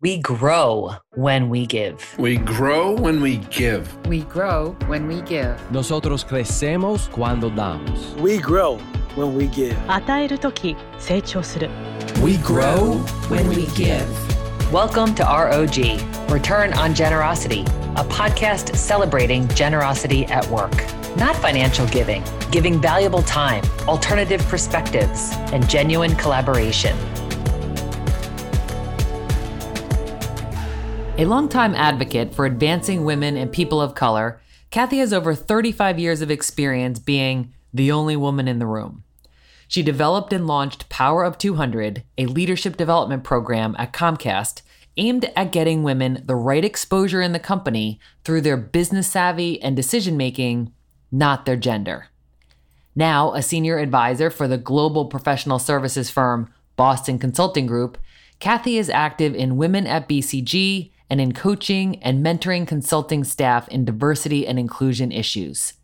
We grow when we give. We grow when we give. We grow when we give. Nosotros crecemos cuando damos. We grow when we give. 与えるとき成長する We grow when we give. Welcome to ROG, Return on Generosity, a podcast celebrating generosity at work. Not financial giving, giving valuable time, alternative perspectives, and genuine collaboration. A longtime advocate for advancing women and people of color, Kathy has over 35 years of experience being the only woman in the room. She developed and launched Power of 200, a leadership development program at Comcast aimed at getting women the right exposure in the company through their business savvy and decision making, not their gender. Now, a senior advisor for the global professional services firm Boston Consulting Group, Kathy is active in Women at BCG and in coaching and mentoring consulting staff in diversity and inclusion issues.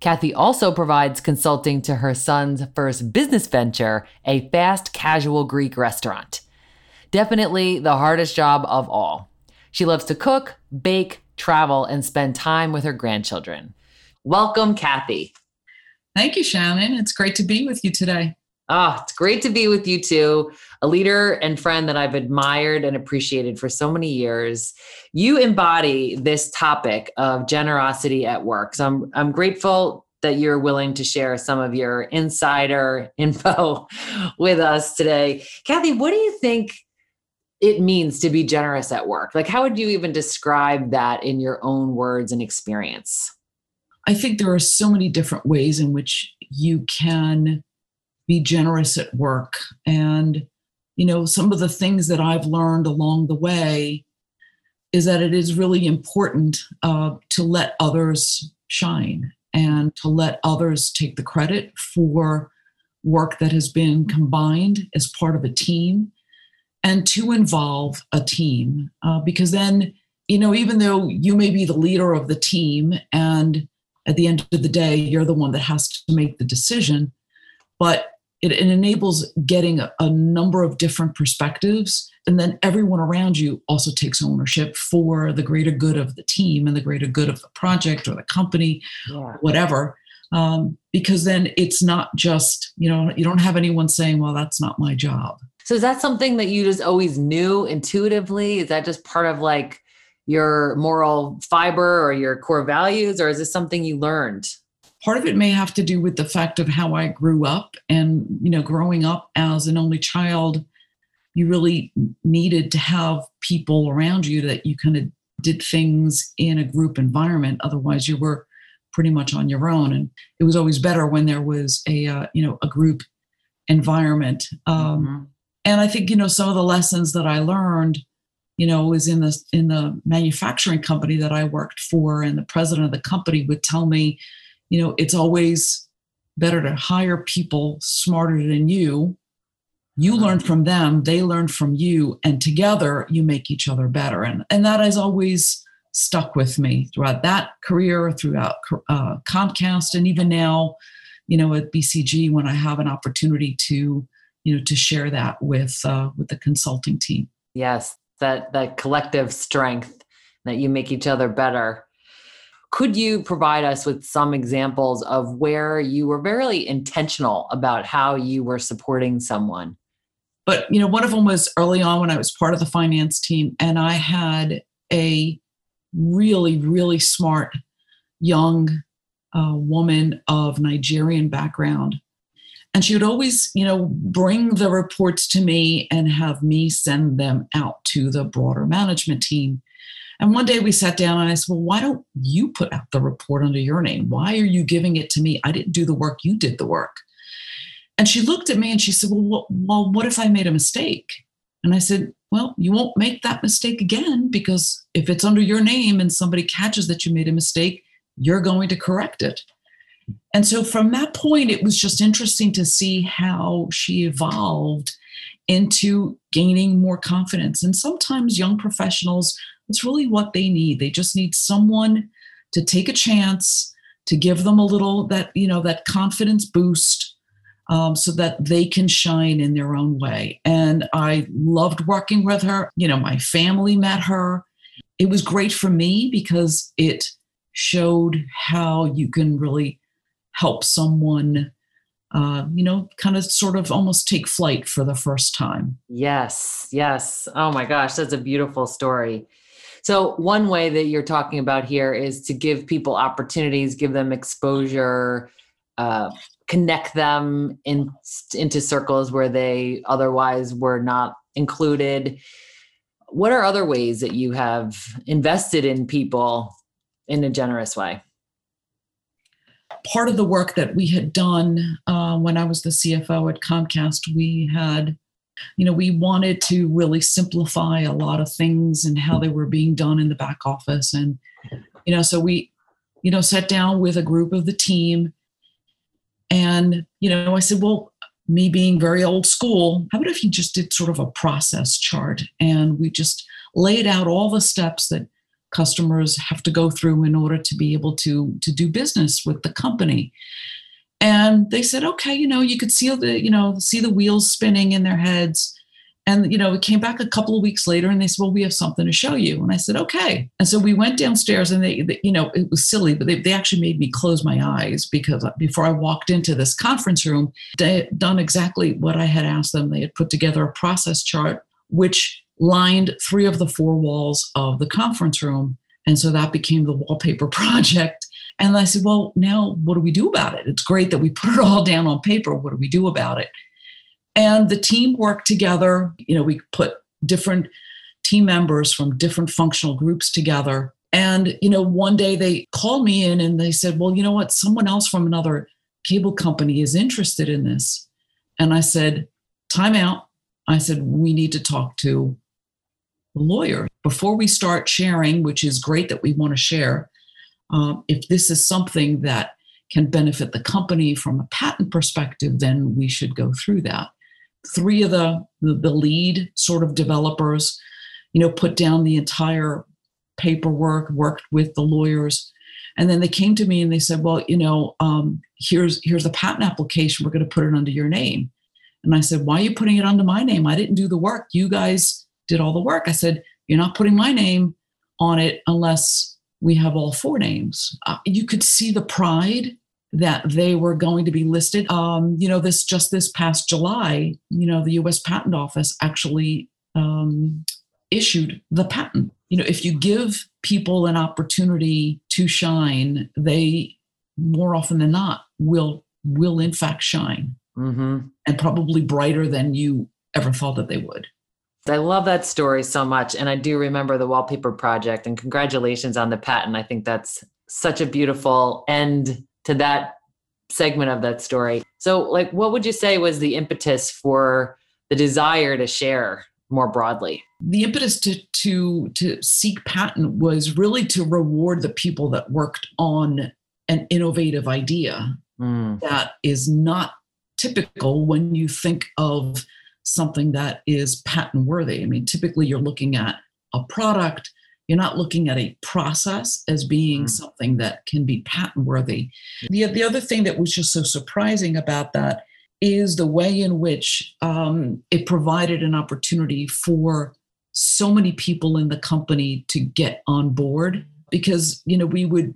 Kathy also provides consulting to her son's first business venture, a fast casual Greek restaurant. Definitely the hardest job of all. She loves to cook, bake, travel, and spend time with her grandchildren. Welcome, Kathy. Thank you, Shannon. It's great to be with you today. Ah, it's great to be with you too, a leader and friend that I've admired and appreciated for so many years. You embody this topic of generosity at work. So I'm I'm grateful that you're willing to share some of your insider info with us today. Kathy, what do you think it means to be generous at work? Like how would you even describe that in your own words and experience? I think there are so many different ways in which you can be generous at work. And, you know, some of the things that I've learned along the way is that it is really important uh, to let others shine and to let others take the credit for work that has been combined as part of a team and to involve a team. Uh, because then, you know, even though you may be the leader of the team and at the end of the day, you're the one that has to make the decision, but it, it enables getting a, a number of different perspectives and then everyone around you also takes ownership for the greater good of the team and the greater good of the project or the company Yeah. whatever um, because then it's not just you know you don't have anyone saying well that's not my job So is that something that you just always knew intuitively? Is that just part of like your moral fiber or your core values, or is this something you learned? Part of it may have to do with the fact of how i grew up and you know growing up as an only child you really needed to have people around you that you kind of did things in a group environment. Otherwise you were pretty much on your own. And it was always better when there was a uh, you know a group environment. Um, Mhm. and i think you know some of the lessons that i learned you know was in the in the manufacturing company that i worked for and the president of the company would tell me you know it's always better to hire people smarter than you. You learn from them they learn from you and together you make each other better. And and that has always stuck with me throughout that career throughout uh, comcast and even now you know at bcg when i have an opportunity to you know to share that with uh, with the consulting team. Yes, that that collective strength that you make each other better. Could you provide us with some examples of where you were very intentional about how you were supporting someone? but you know one of them was early on when i was part of the finance team and i had a really really smart young uh, woman of nigerian background and she would always you know bring the reports to me and have me send them out to the broader management team and one day we sat down and i said well why don't you put out the report under your name why are you giving it to me i didn't do the work you did the work and she looked at me and she said, well, what, well, what if I made a mistake? And I said, well, you won't make that mistake again because if it's under your name and somebody catches that you made a mistake, you're going to correct it. And so from that point, it was just interesting to see how she evolved into gaining more confidence. And sometimes young professionals, it's really what they need. They just need someone to take a chance, to give them a little that, you know, that confidence boost um, so that they can shine in their own way. And I loved working with her. You know, my family met her. It was great for me because it showed how you can really help someone uh, you know, kind of sort of almost take flight for the first time. Yes, yes. Oh my gosh, that's a beautiful story. So, one way that you're talking about here is to give people opportunities, give them exposure, uh, connect them in, into circles where they otherwise were not included. What are other ways that you have invested in people in a generous way? Part of the work that we had done uh, when I was the CFO at Comcast, we had, you know, we wanted to really simplify a lot of things and how they were being done in the back office. And, you know, so we, you know, sat down with a group of the team. And, you know, I said, well, me being very old school, how about if you just did sort of a process chart and we just laid out all the steps that customers have to go through in order to be able to to do business with the company. And they said okay you know you could see the you know see the wheels spinning in their heads. And you know we came back a couple of weeks later and they said well we have something to show you. And i said okay. And so we went downstairs and they, they you know it was silly but they, they actually made me close my eyes because before i walked into this conference room they had done exactly what i had asked them. They had put together a process chart which lined three of the four walls of the conference room. And so that became the wallpaper project. And I said, well, now what do we do about it? It's great that we put it all down on paper. What do we do about it? And the team worked together. You know, we put different team members from different functional groups together. And, you know, one day they called me in and they said, well, you know what? Someone else from another cable company is interested in this. And I said, time out. I said, we need to talk to lawyer before we start sharing, which is great that we want to share. Um, if this is something that can benefit the company from a patent perspective, then we should go through that. Three of the, the, the lead sort of developers, you know, put down the entire paperwork, worked with the lawyers, and then they came to me and they said, "Well, you know, um, here's here's the patent application. We're going to put it under your name." And I said, "Why are you putting it under my name? I didn't do the work. You guys did all the work. I said, You're not putting my name on it unless we have all four names. Uh, you could see the pride that they were going to be listed. Um, you know, this just this past July, you know, the US Patent Office actually um, issued the patent. You know, if you give people an opportunity to shine, they more often than not will will in fact shine mm-hmm. and probably brighter than you ever thought that they would. I love that story so much. And I do remember the wallpaper project and congratulations on the patent. I think that's such a beautiful end to that segment of that story. So, like, what would you say was the impetus for the desire to share more broadly? The impetus to to to seek patent was really to reward the people that worked on an innovative idea mm. that is not typical when you think of something that is patent worthy. I mean, typically you're looking at a product, you're not looking at a process as being mm. something that can be patent worthy. The, the other thing that was just so surprising about that is the way in which um, it provided an opportunity for so many people in the company to get on board because you know we would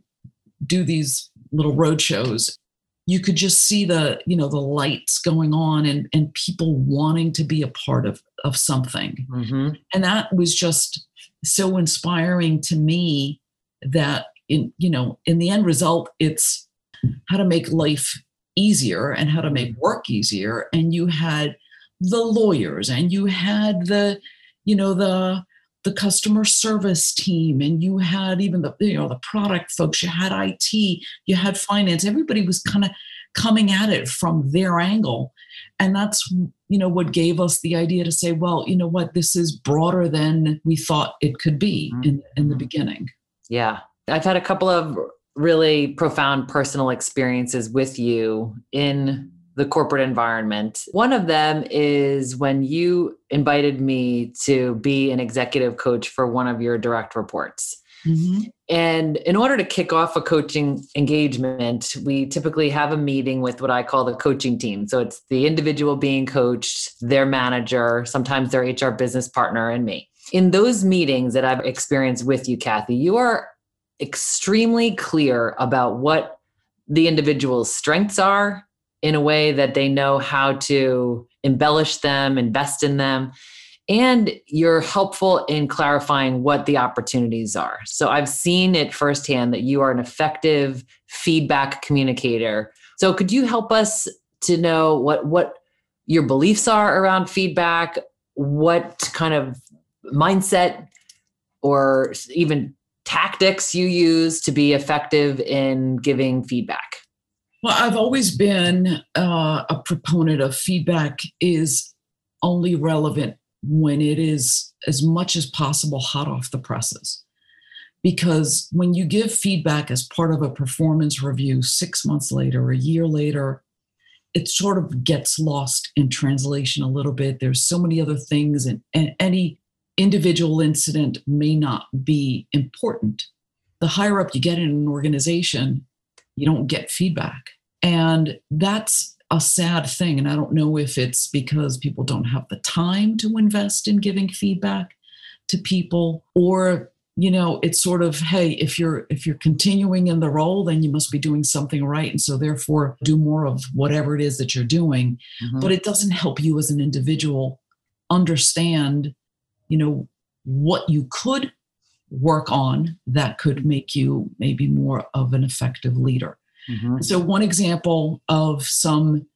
do these little road shows you could just see the you know the lights going on and and people wanting to be a part of of something. Mm-hmm. and that was just so inspiring to me that in you know in the end result it's how to make life easier and how to make work easier. And you had the lawyers and you had the you know the the customer service team and you had even the you know the product folks you had IT you had finance. Everybody was kind of coming at it from their angle. And that's you know what gave us the idea to say well you know what? This is broader than we thought it could be mm-hmm. in in the beginning. Yeah. I've had a couple of really profound personal experiences with you in the corporate environment. One of them is when you invited me to be an executive coach for one of your direct reports. Mhm. And in order to kick off a coaching engagement, we typically have a meeting with what I call the coaching team. So it's the individual being coached, their manager, sometimes their HR business partner, and me. In those meetings that I've experienced with you, Kathy, you are extremely clear about what the individual's strengths are in a way that they know how to embellish them, invest in them and you're helpful in clarifying what the opportunities are. So I've seen it firsthand that you are an effective feedback communicator. So could you help us to know what what your beliefs are around feedback, what kind of mindset or even tactics you use to be effective in giving feedback? Well, I've always been uh, a proponent of feedback is only relevant when it is as much as possible hot off the presses. Because when you give feedback as part of a performance review six months later, a year later, it sort of gets lost in translation a little bit. There's so many other things, and, and any individual incident may not be important. The higher up you get in an organization, you don't get feedback. And that's a sad thing. And I don't know if it's because people don't have the time to invest in giving feedback to people or you know it's sort of hey if you're if you're continuing in the role then you must be doing something right and so therefore do more of whatever it is that you're doing Mm-hmm. but it doesn't help you as an individual understand you know what you could work on that could make you maybe more of an effective leader Mhm. so, one example of some,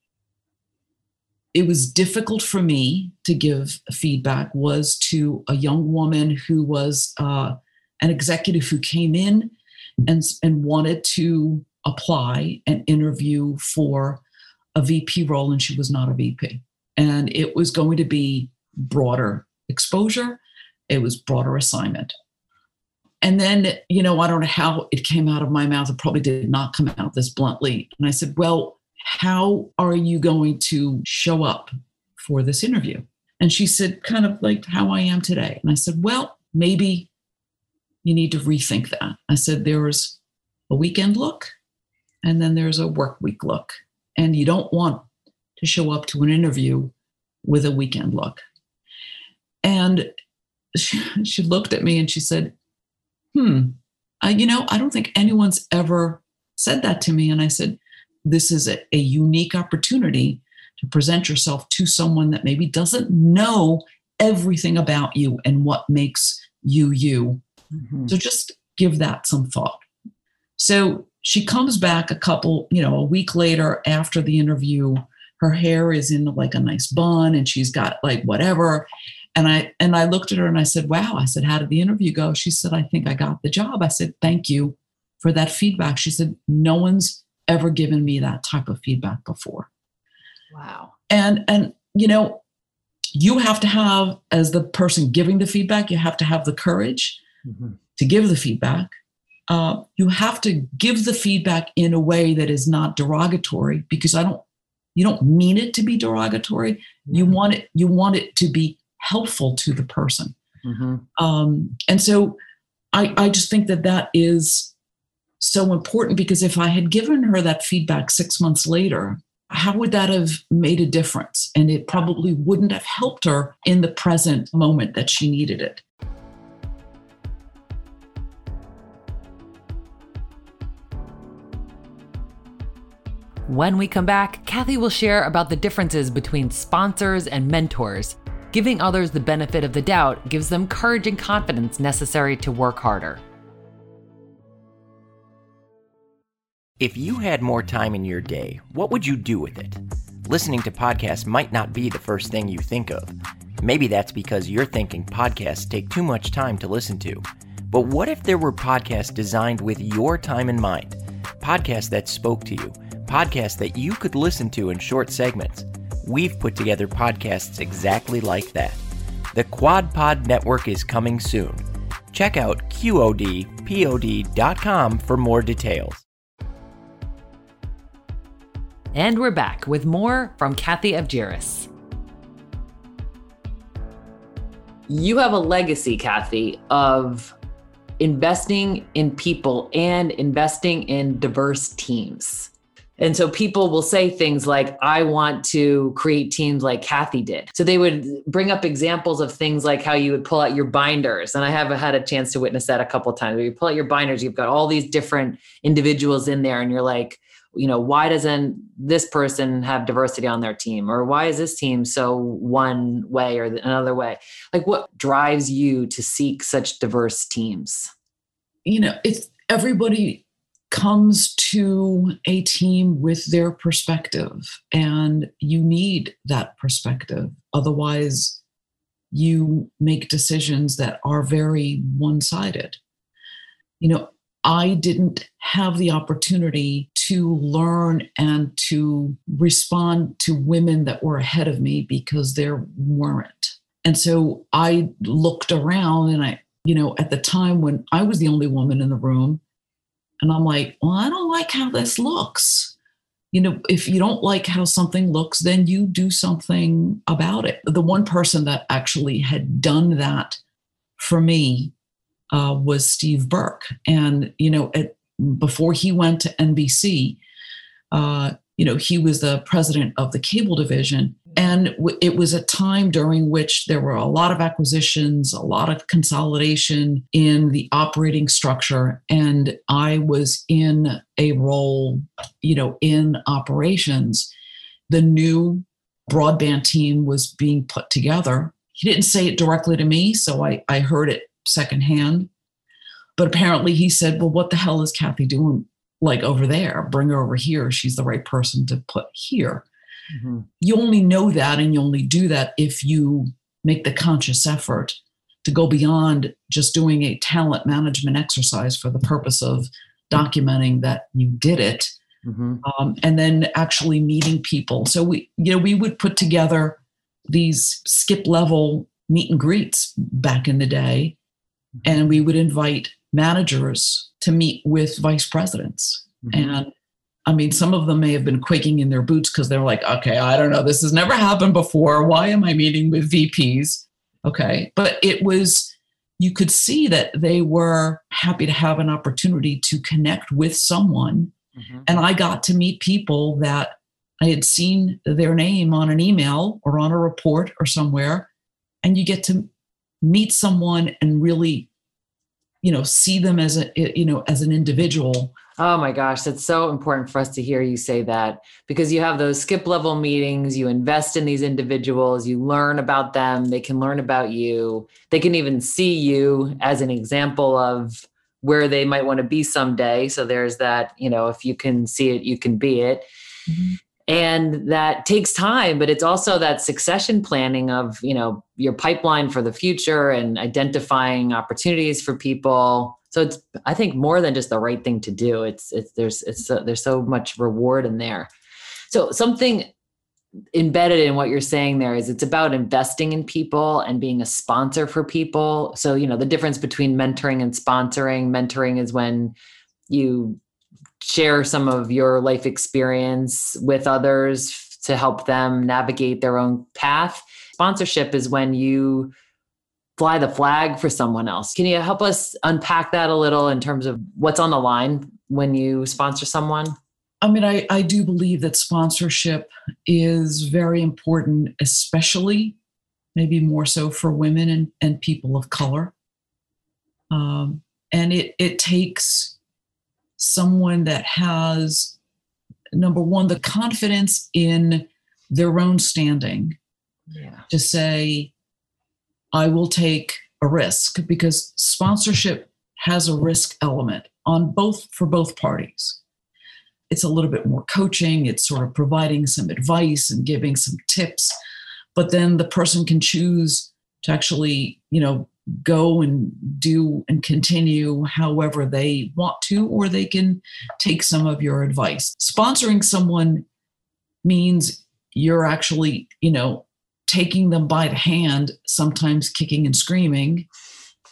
it was difficult for me to give feedback was to a young woman who was uh, an executive who came in and, and wanted to apply and interview for a VP role, and she was not a VP. And it was going to be broader exposure, it was broader assignment. And then, you know, I don't know how it came out of my mouth. It probably did not come out this bluntly. And I said, Well, how are you going to show up for this interview? And she said, kind of like how I am today. And I said, Well, maybe you need to rethink that. I said, There's a weekend look, and then there's a work week look. And you don't want to show up to an interview with a weekend look. And she, she looked at me and she said, hmm, I, you know, I don't think anyone's ever said that to me. And I said, this is a, a unique opportunity to present yourself to someone that maybe doesn't know everything about you and what makes you you. Mhm. So just give that some thought. So she comes back a couple, you know, a week later after the interview. Her hair is in like a nice bun and she's got like whatever. And I and I looked at her and I said, "Wow." I said, "How did the interview go?" She said, "I think I got the job." I said, "Thank you for that feedback." She said, "No one's ever given me that type of feedback before." Wow. and and you know you have to have as the person giving the feedback you have to have the courage Mhm. to give the feedback uh, you have to give the feedback in a way that is not derogatory because i don't you don't mean it to be derogatory you want it you want it to be helpful to the person Mhm. um, and so I, I just think that that is so important because if I had given her that feedback six months later, how would that have made a difference? And it probably wouldn't have helped her in the present moment that she needed it. When we come back, Kathy will share about the differences between sponsors and mentors. Giving others the benefit of the doubt gives them courage and confidence necessary to work harder. If you had more time in your day, what would you do with it? Listening to podcasts might not be the first thing you think of. Maybe that's because you're thinking podcasts take too much time to listen to. But what if there were podcasts designed with your time in mind? Podcasts that spoke to you, podcasts that you could listen to in short segments. We've put together podcasts exactly like that. The Quad Pod Network is coming soon. Check out QODPOD.com for more details. And we're back with more from Kathy Avgiris. You have a legacy, Kathy, of investing in people and investing in diverse teams. And so people will say things like, I want to create teams like Kathy did. So they would bring up examples of things like how you would pull out your binders. And I have had a chance to witness that a couple times. Where you pull out your binders, you've got all these different individuals in there, and you're like, you know, why doesn't this person have diversity on their team? Or why is this team so one way or another way? Like, what drives you to seek such diverse teams? You know, it's everybody comes to a team with their perspective, and you need that perspective. Otherwise, you make decisions that are very one sided. You know, I didn't have the opportunity to learn and to respond to women that were ahead of me because there weren't. And so I looked around and I, you know, at the time when I was the only woman in the room, and I'm like, well, I don't like how this looks. You know, if you don't like how something looks, then you do something about it. The one person that actually had done that for me uh, was Steve Burke. And, you know, at, before he went to NBC, uh, you know, he was the president of the cable division. And it was a time during which there were a lot of acquisitions, a lot of consolidation in the operating structure. And I was in a role, you know, in operations. The new broadband team was being put together. He didn't say it directly to me, so I, I heard it secondhand. But apparently he said, Well, what the hell is Kathy doing like over there? Bring her over here. She's the right person to put here. Mm-hmm. You only know that and you only do that if you make the conscious effort to go beyond just doing a talent management exercise for the purpose of documenting that you did it mm-hmm. um, and then actually meeting people so we you know we would put together these skip level meet and greets back in the day and we would invite managers to meet with vice presidents. Mm-hmm. And I mean, some of them may have been quaking in their boots because they're like, okay, I don't know, this has never happened before. Why am I meeting with VPs? Okay. But it was, you could see that they were happy to have an opportunity to connect with someone. Mm-hmm. And I got to meet people that I had seen their name on an email or on a report or somewhere. And you get to meet someone and really you know see them as a you know as an individual oh my gosh that's so important for us to hear you say that because you have those skip level meetings you invest in these individuals you learn about them they can learn about you they can even see you as an example of where they might want to be someday so there's that you know if you can see it you can be it. Mm-hmm. And that takes time but it's also that succession planning of you know your pipeline for the future and identifying opportunities for people so it's i think more than just the right thing to do. It's it's there's it's uh, there's so much reward in there. So something embedded in what you're saying there is it's about investing in people and being a sponsor for people. So you know the difference between mentoring and sponsoring mentoring is when you share some of your life experience with others to help them navigate their own path. Sponsorship is when you fly the flag for someone else. Can you help us unpack that a little in terms of what's on the line when you sponsor someone? I mean, I, I do believe that sponsorship is very important, especially maybe more so for women and, and people of color. Um, and it, it takes someone that has number one the confidence in their own standing yeah. to say i will take a risk because sponsorship has a risk element on both for both parties it's a little bit more coaching it's sort of providing some advice and giving some tips but then the person can choose to actually you know go and do and continue however they want to, or they can take some of your advice. Sponsoring someone means you're actually, you know, taking them by the hand, sometimes kicking and screaming,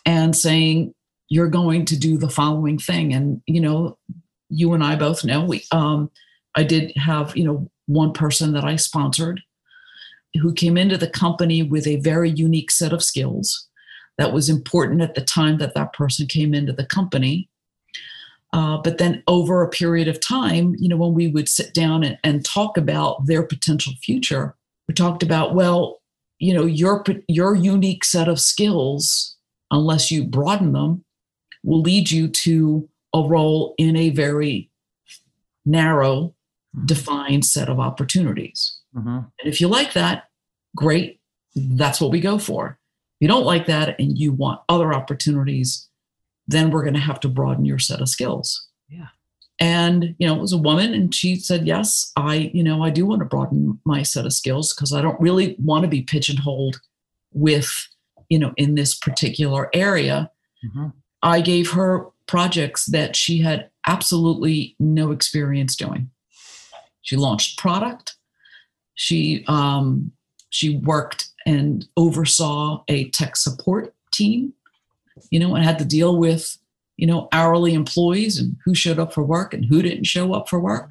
and saying, you're going to do the following thing. And, you know, you and I both know we um I did have, you know, one person that I sponsored who came into the company with a very unique set of skills that was important at the time that that person came into the company. Uh, but then over a period of time, you know, when we would sit down and, and talk about their potential future, we talked about, well, you know, your your unique set of skills, unless you broaden them, will lead you to a role in a very narrow, mm-hmm. defined set of opportunities. Mm-hmm. And if you like that, great. That's what we go for. If you don't like that and you want other opportunities, then we're going to have to broaden your set of skills. Yeah. And, you know, it was a woman and she said, yes, I, you know, I do want to broaden my set of skills because I don't really want to be pigeonholed with, you know, in this particular area. Mm-hmm. I gave her projects that she had absolutely no experience doing. She launched product. She um, she worked and oversaw a tech support team, you know, and had to deal with you know hourly employees and who showed up for work and who didn't show up for work,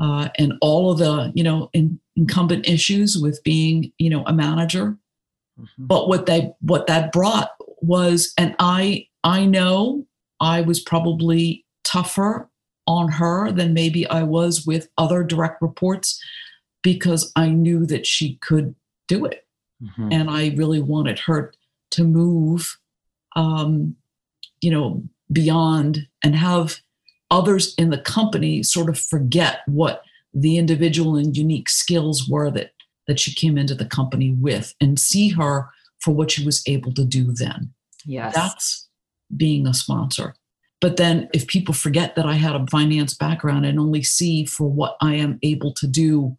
uh, and all of the you know in, incumbent issues with being you know a manager. Mm-hmm. But what they what that brought was, and I I know I was probably tougher on her than maybe I was with other direct reports because I knew that she could do it. Mm-hmm. And I really wanted her to move, um, you know, beyond and have others in the company sort of forget what the individual and unique skills were that that she came into the company with and see her for what she was able to do then. Yes. That's being a sponsor. But then if people forget that I had a finance background and only see for what I am able to do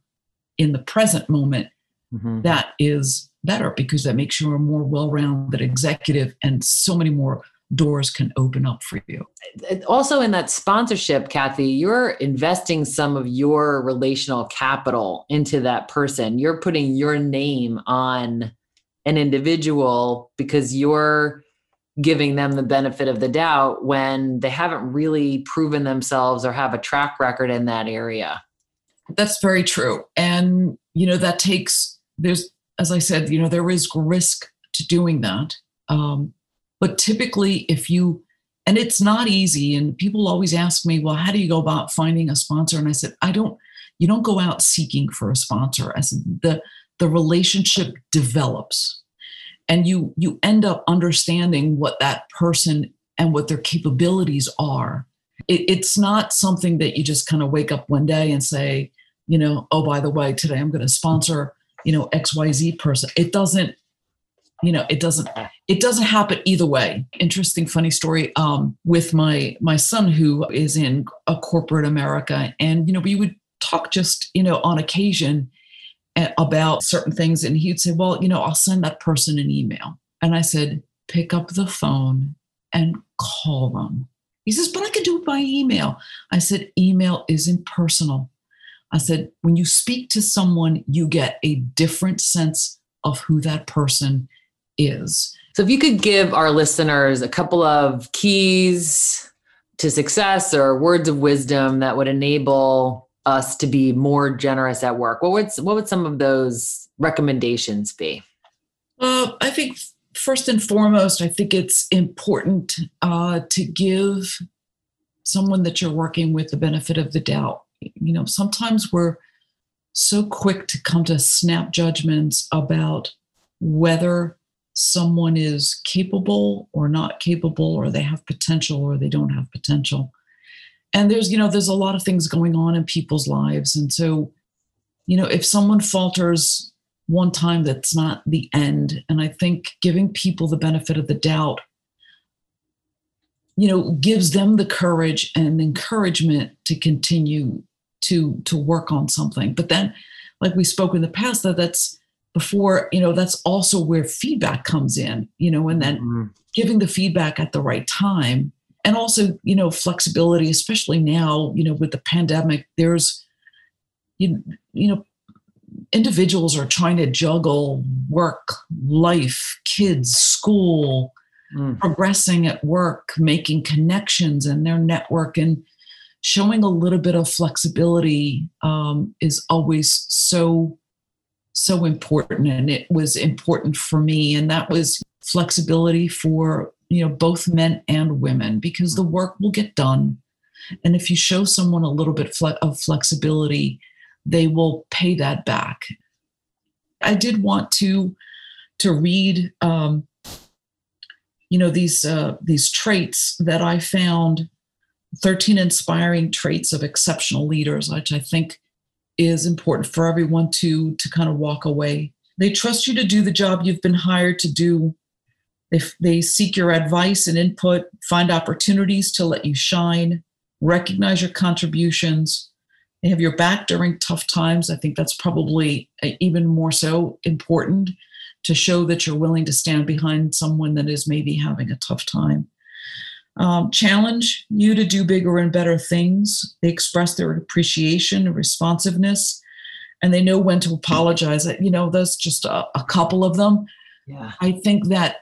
in the present moment, mm-hmm. that is better because that makes you a more well-rounded executive and so many more doors can open up for you. Also, in that sponsorship, Kathy, you're investing some of your relational capital into that person. You're putting your name on an individual because you're giving them the benefit of the doubt when they haven't really proven themselves or have a track record in that area. That's very true. And, you know, that takes, there's, as I said, you know, there is risk to doing that. Um, but typically, if you, and it's not easy, and people always ask me, well, how do you go about finding a sponsor? And I said, I don't, you don't go out seeking for a sponsor. I said, the, the relationship develops and you you end up understanding what that person and what their capabilities are it, it's not something that you just kind of wake up one day and say you know oh by the way today i'm going to sponsor you know xyz person it doesn't you know it doesn't it doesn't happen either way interesting funny story um, with my my son who is in a corporate america and you know we would talk just you know on occasion about certain things. And he'd say, Well, you know, I'll send that person an email. And I said, Pick up the phone and call them. He says, But I can do it by email. I said, Email isn't personal. I said, When you speak to someone, you get a different sense of who that person is. So, if you could give our listeners a couple of keys to success or words of wisdom that would enable us to be more generous at work? What would what would some of those recommendations be? Uh, I think first and foremost, I think it's important uh, to give someone that you're working with the benefit of the doubt. You know, sometimes we're so quick to come to snap judgments about whether someone is capable or not capable, or they have potential or they don't have potential. And there's you know there's a lot of things going on in people's lives. And so you know if someone falters one time that's not the end. And i think giving people the benefit of the doubt you know gives them the courage and encouragement to continue to to work on something. But then like we spoke in the past that that's before you know that's also where feedback comes in you know and then mm-hmm. giving the feedback at the right time and also you know flexibility especially now you know with the pandemic there's you, you know individuals are trying to juggle work life kids school mm. progressing at work making connections in their network and showing a little bit of flexibility um, is always so so important and it was important for me and that was flexibility for you know both men and women because the work will get done. And if you show someone a little bit of flexibility they will pay that back. I did want to to read um, you know these uh, these traits that i found 13 inspiring traits of exceptional leaders which i think is important for everyone to to kind of walk away they trust you to do the job you've been hired to do they, they seek your advice and input, find opportunities to let you shine, recognize your contributions. They have your back during tough times. I think that's probably uh, even more so important to show that you're willing to stand behind someone that is maybe having a tough time. Um, challenge you to do bigger and better things. They express their appreciation and responsiveness, and they know when to apologize. You know, there's just a, a couple of them. Yeah. I think that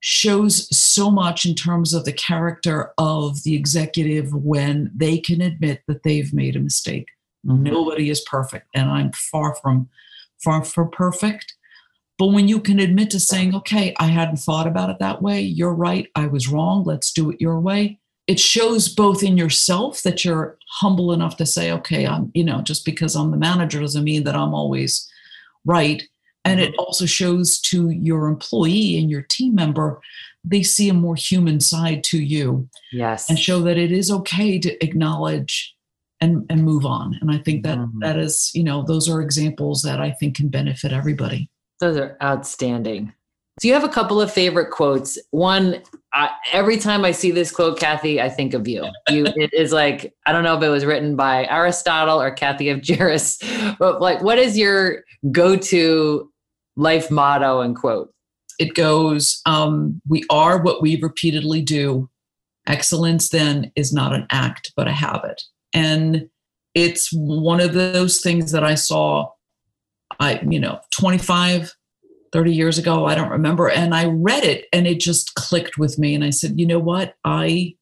shows so much in terms of the character of the executive when they can admit that they've made a mistake. Mm-hmm. Nobody is perfect, and I'm far from far from perfect. But when you can admit to saying, okay, I hadn't thought about it that way, you're right, I was wrong, let's do it your way. It shows both in yourself that you're humble enough to say, okay, I'm, you know, just because I'm the manager doesn't mean that I'm always right. And it mm-hmm. also shows to your employee and your team member they see a more human side to you yes. and show that it is okay to acknowledge and and move on. And i think that, mm-hmm. that is you know those are examples that i think can benefit everybody those are outstanding so you have a couple of favorite quotes one I, every time i see this quote kathy i think of you you it is like i don't know if it was written by aristotle or kathy Avgiris, but like what is your go-to life motto and quote? It goes, um, We are what we repeatedly do. Excellence then is not an act, but a habit. And it's one of those things that I saw, I, you know, 25, 30 years ago, I don't remember. And I read it and it just clicked with me. And I said, you know what? I,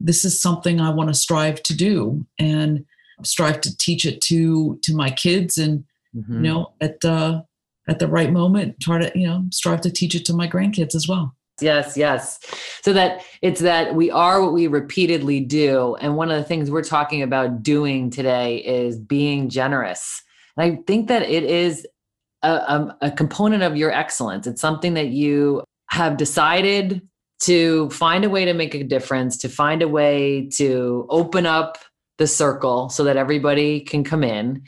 this is something I want to strive to do and strive to teach it to, to my kids. And, mm-hmm. you know, at, uh, at the right moment try to you know strive to teach it to my grandkids as well yes yes so that it's that we are what we repeatedly do and one of the things we're talking about doing today is being generous and i think that it is a, a, a component of your excellence. It's something that you have decided to find a way to make a difference to find a way to open up the circle so that everybody can come in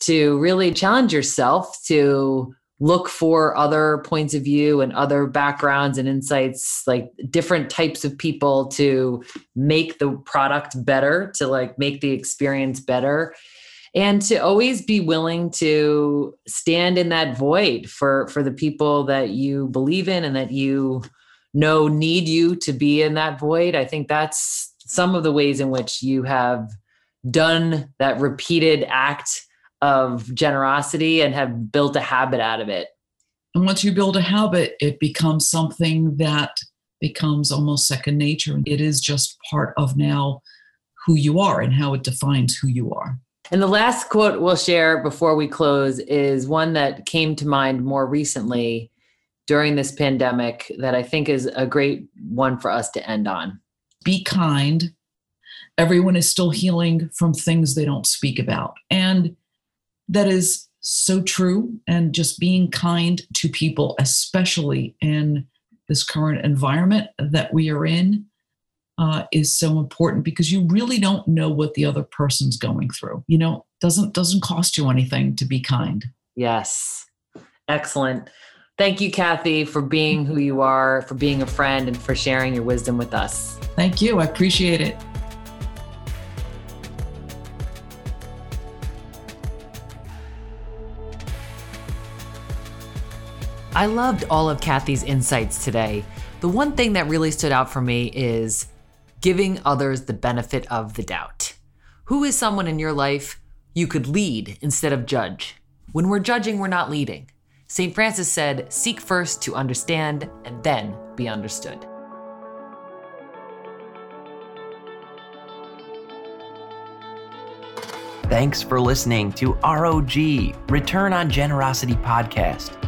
to really challenge yourself to look for other points of view and other backgrounds and insights like different types of people to make the product better to like make the experience better and to always be willing to stand in that void for for the people that you believe in and that you know need you to be in that void i think that's some of the ways in which you have done that repeated act of generosity and have built a habit out of it. And once you build a habit, it becomes something that becomes almost second nature. It is just part of now who you are and how it defines who you are. And the last quote we'll share before we close is one that came to mind more recently during this pandemic that I think is a great one for us to end on. Be kind. Everyone is still healing from things they don't speak about. And that is so true. And just being kind to people, especially in this current environment that we are in, uh, is so important because you really don't know what the other person's going through. You know, doesn't doesn't cost you anything to be kind. Yes, excellent. Thank you, Kathy, for being who you are, for being a friend, and for sharing your wisdom with us. Thank you. I appreciate it. I loved all of Kathy's insights today. The one thing that really stood out for me is giving others the benefit of the doubt. Who is someone in your life you could lead instead of judge? When we're judging, we're not leading. St. Francis said, Seek first to understand and then be understood. Thanks for listening to ROG, Return on Generosity Podcast